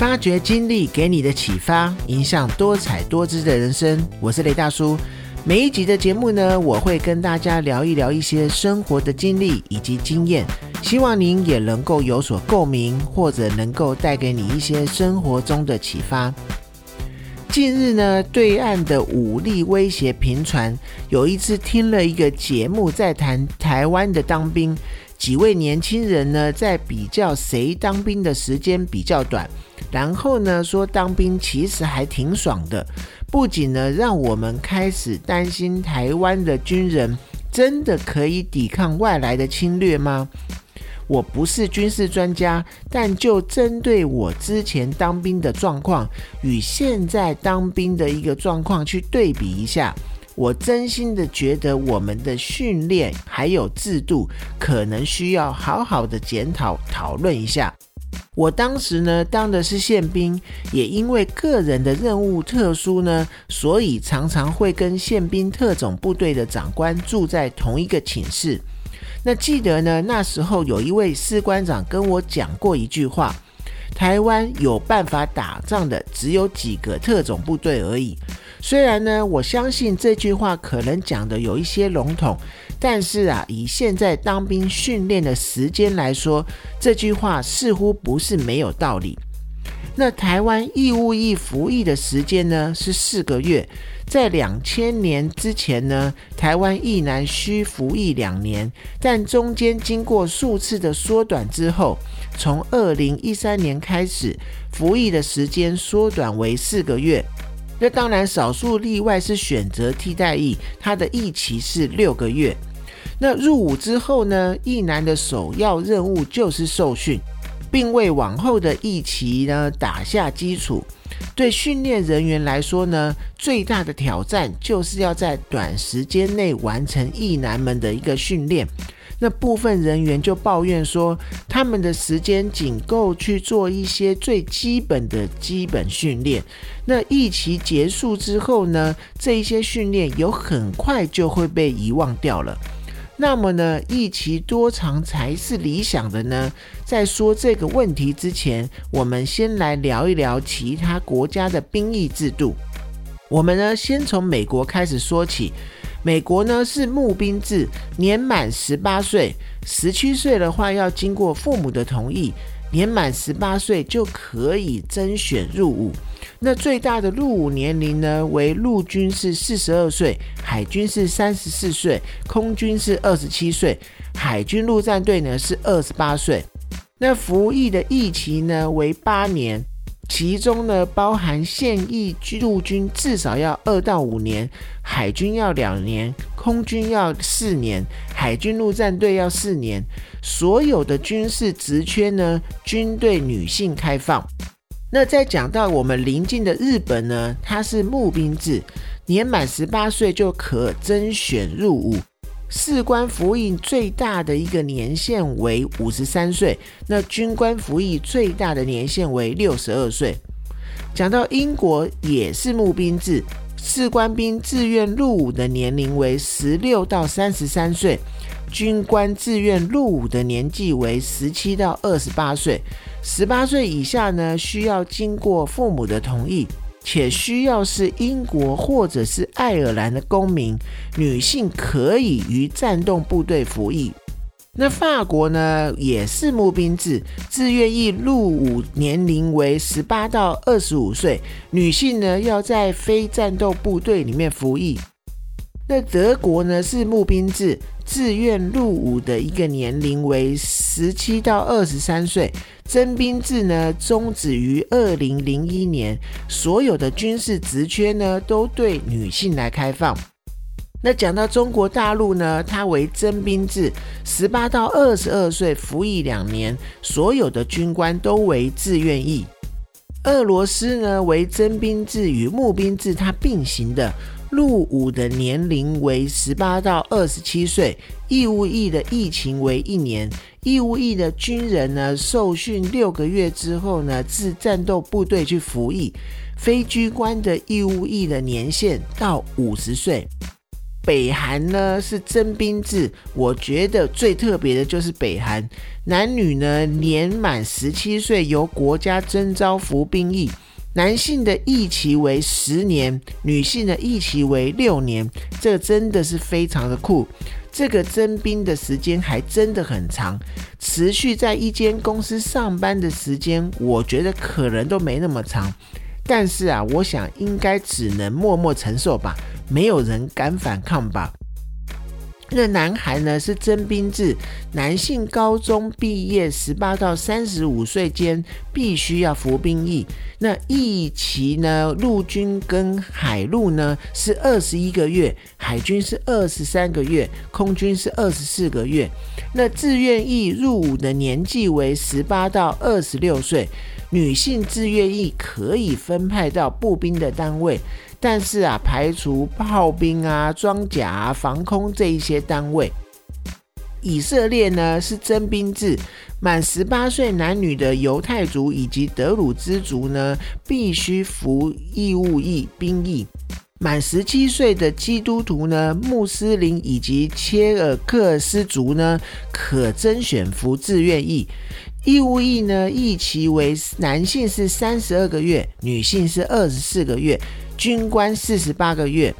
发掘经历给你的启发，影响多彩多姿的人生。我是雷大叔。每一集的节目呢，我会跟大家聊一聊一些生活的经历以及经验，希望您也能够有所共鸣，或者能够带给你一些生活中的启发。近日呢，对岸的武力威胁频传。有一次听了一个节目，在谈台湾的当兵，几位年轻人呢，在比较谁当兵的时间比较短。然后呢，说当兵其实还挺爽的，不仅呢让我们开始担心台湾的军人真的可以抵抗外来的侵略吗？我不是军事专家，但就针对我之前当兵的状况与现在当兵的一个状况去对比一下，我真心的觉得我们的训练还有制度可能需要好好的检讨讨论一下。我当时呢当的是宪兵，也因为个人的任务特殊呢，所以常常会跟宪兵特种部队的长官住在同一个寝室。那记得呢，那时候有一位士官长跟我讲过一句话：台湾有办法打仗的只有几个特种部队而已。虽然呢，我相信这句话可能讲的有一些笼统。但是啊，以现在当兵训练的时间来说，这句话似乎不是没有道理。那台湾义务役服役的时间呢是四个月，在两千年之前呢，台湾役男需服役两年，但中间经过数次的缩短之后，从二零一三年开始，服役的时间缩短为四个月。那当然，少数例外是选择替代役，他的役期是六个月。那入伍之后呢？役男的首要任务就是受训，并为往后的役期呢打下基础。对训练人员来说呢，最大的挑战就是要在短时间内完成役男们的一个训练。那部分人员就抱怨说，他们的时间仅够去做一些最基本的基本训练。那役期结束之后呢，这一些训练有很快就会被遗忘掉了。那么呢，一期多长才是理想的呢？在说这个问题之前，我们先来聊一聊其他国家的兵役制度。我们呢，先从美国开始说起。美国呢是募兵制，年满十八岁，十七岁的话要经过父母的同意，年满十八岁就可以甄选入伍。那最大的入伍年龄呢，为陆军是四十二岁，海军是三十四岁，空军是二十七岁，海军陆战队呢是二十八岁。那服役的役期呢为八年，其中呢包含现役陆军至少要二到五年，海军要两年，空军要四年，海军陆战队要四年。所有的军事职缺呢，均对女性开放。那再讲到我们邻近的日本呢，它是募兵制，年满十八岁就可征选入伍。士官服役最大的一个年限为五十三岁，那军官服役最大的年限为六十二岁。讲到英国也是募兵制，士官兵自愿入伍的年龄为十六到三十三岁，军官自愿入伍的年纪为十七到二十八岁。十八岁以下呢，需要经过父母的同意，且需要是英国或者是爱尔兰的公民。女性可以于战斗部队服役。那法国呢，也是募兵制，自愿役入伍年龄为十八到二十五岁，女性呢要在非战斗部队里面服役。那德国呢是募兵制，自愿入伍的一个年龄为十七到二十三岁。征兵制呢终止于二零零一年，所有的军事职缺呢都对女性来开放。那讲到中国大陆呢，它为征兵制，十八到二十二岁服役两年，所有的军官都为自愿役。俄罗斯呢为征兵制与募兵制它并行的。入伍的年龄为十八到二十七岁，义务役的疫情为一年。义务役的军人呢，受训六个月之后呢，至战斗部队去服役。非军官的义务役的年限到五十岁。北韩呢是征兵制，我觉得最特别的就是北韩男女呢年满十七岁由国家征召服兵役。男性的役期为十年，女性的役期为六年，这真的是非常的酷。这个征兵的时间还真的很长，持续在一间公司上班的时间，我觉得可能都没那么长。但是啊，我想应该只能默默承受吧，没有人敢反抗吧。那男孩呢是征兵制，男性高中毕业十八到三十五岁间必须要服兵役。那役期呢，陆军跟海陆呢是二十一个月，海军是二十三个月，空军是二十四个月。那自愿役入伍的年纪为十八到二十六岁，女性自愿役可以分派到步兵的单位。但是啊，排除炮兵啊、装甲、防空这一些单位，以色列呢是征兵制，满十八岁男女的犹太族以及德鲁兹族呢必须服义务役兵役，满十七岁的基督徒呢、穆斯林以及切尔克斯族呢可甄选服自愿役。义务役呢役期为男性是三十二个月，女性是二十四个月。军官四十八个月，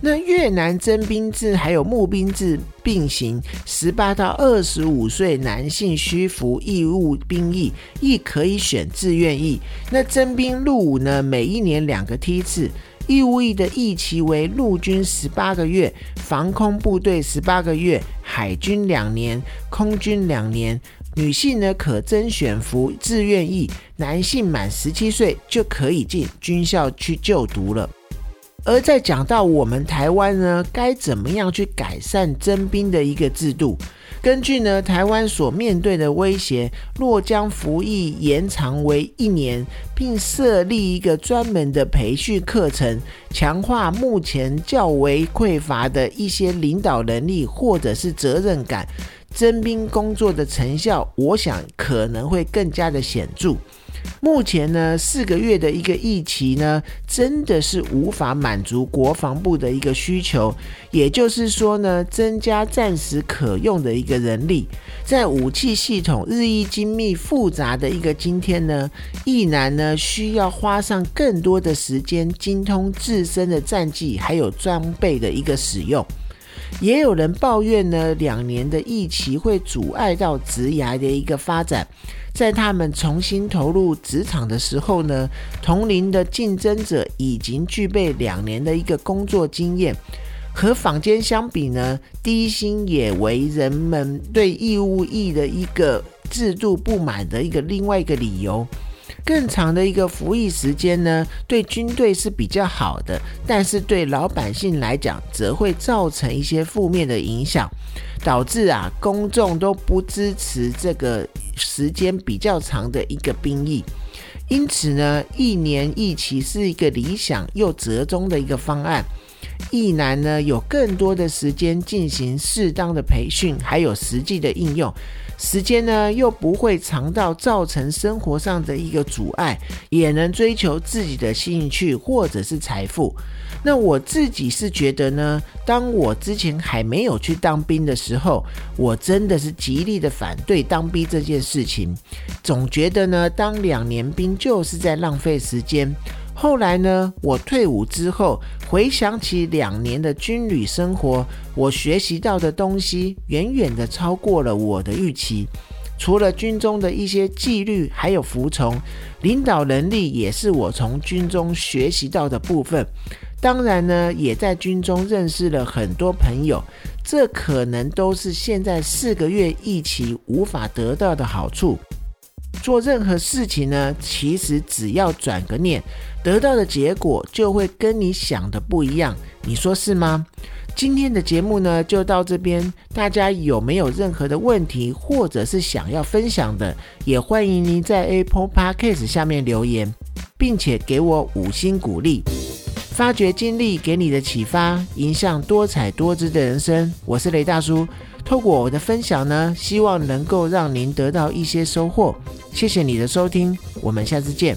那越南征兵制还有募兵制并行，十八到二十五岁男性需服义务兵役，亦可以选自愿役。那征兵入伍呢，每一年两个梯次，义务役的役期为陆军十八个月，防空部队十八个月，海军两年，空军两年。女性呢可甄选服自愿役，男性满十七岁就可以进军校去就读了。而在讲到我们台湾呢，该怎么样去改善征兵的一个制度？根据呢台湾所面对的威胁，若将服役延长为一年，并设立一个专门的培训课程，强化目前较为匮乏的一些领导能力或者是责任感。征兵工作的成效，我想可能会更加的显著。目前呢，四个月的一个疫期呢，真的是无法满足国防部的一个需求。也就是说呢，增加暂时可用的一个人力，在武器系统日益精密复杂的一个今天呢，役男呢需要花上更多的时间精通自身的战绩还有装备的一个使用。也有人抱怨呢，两年的疫情会阻碍到职涯的一个发展。在他们重新投入职场的时候呢，同龄的竞争者已经具备两年的一个工作经验，和坊间相比呢，低薪也为人们对义务役的一个制度不满的一个另外一个理由。更长的一个服役时间呢，对军队是比较好的，但是对老百姓来讲，则会造成一些负面的影响，导致啊公众都不支持这个时间比较长的一个兵役。因此呢，一年一期是一个理想又折中的一个方案。役男呢有更多的时间进行适当的培训，还有实际的应用。时间呢，又不会长到造成生活上的一个阻碍，也能追求自己的兴趣或者是财富。那我自己是觉得呢，当我之前还没有去当兵的时候，我真的是极力的反对当兵这件事情，总觉得呢，当两年兵就是在浪费时间。后来呢，我退伍之后，回想起两年的军旅生活，我学习到的东西远远的超过了我的预期。除了军中的一些纪律，还有服从、领导能力，也是我从军中学习到的部分。当然呢，也在军中认识了很多朋友，这可能都是现在四个月一起无法得到的好处。做任何事情呢，其实只要转个念，得到的结果就会跟你想的不一样。你说是吗？今天的节目呢，就到这边。大家有没有任何的问题，或者是想要分享的，也欢迎您在 Apple Podcast 下面留言，并且给我五星鼓励。发掘经历给你的启发，影响多彩多姿的人生。我是雷大叔。透过我的分享呢，希望能够让您得到一些收获。谢谢你的收听，我们下次见。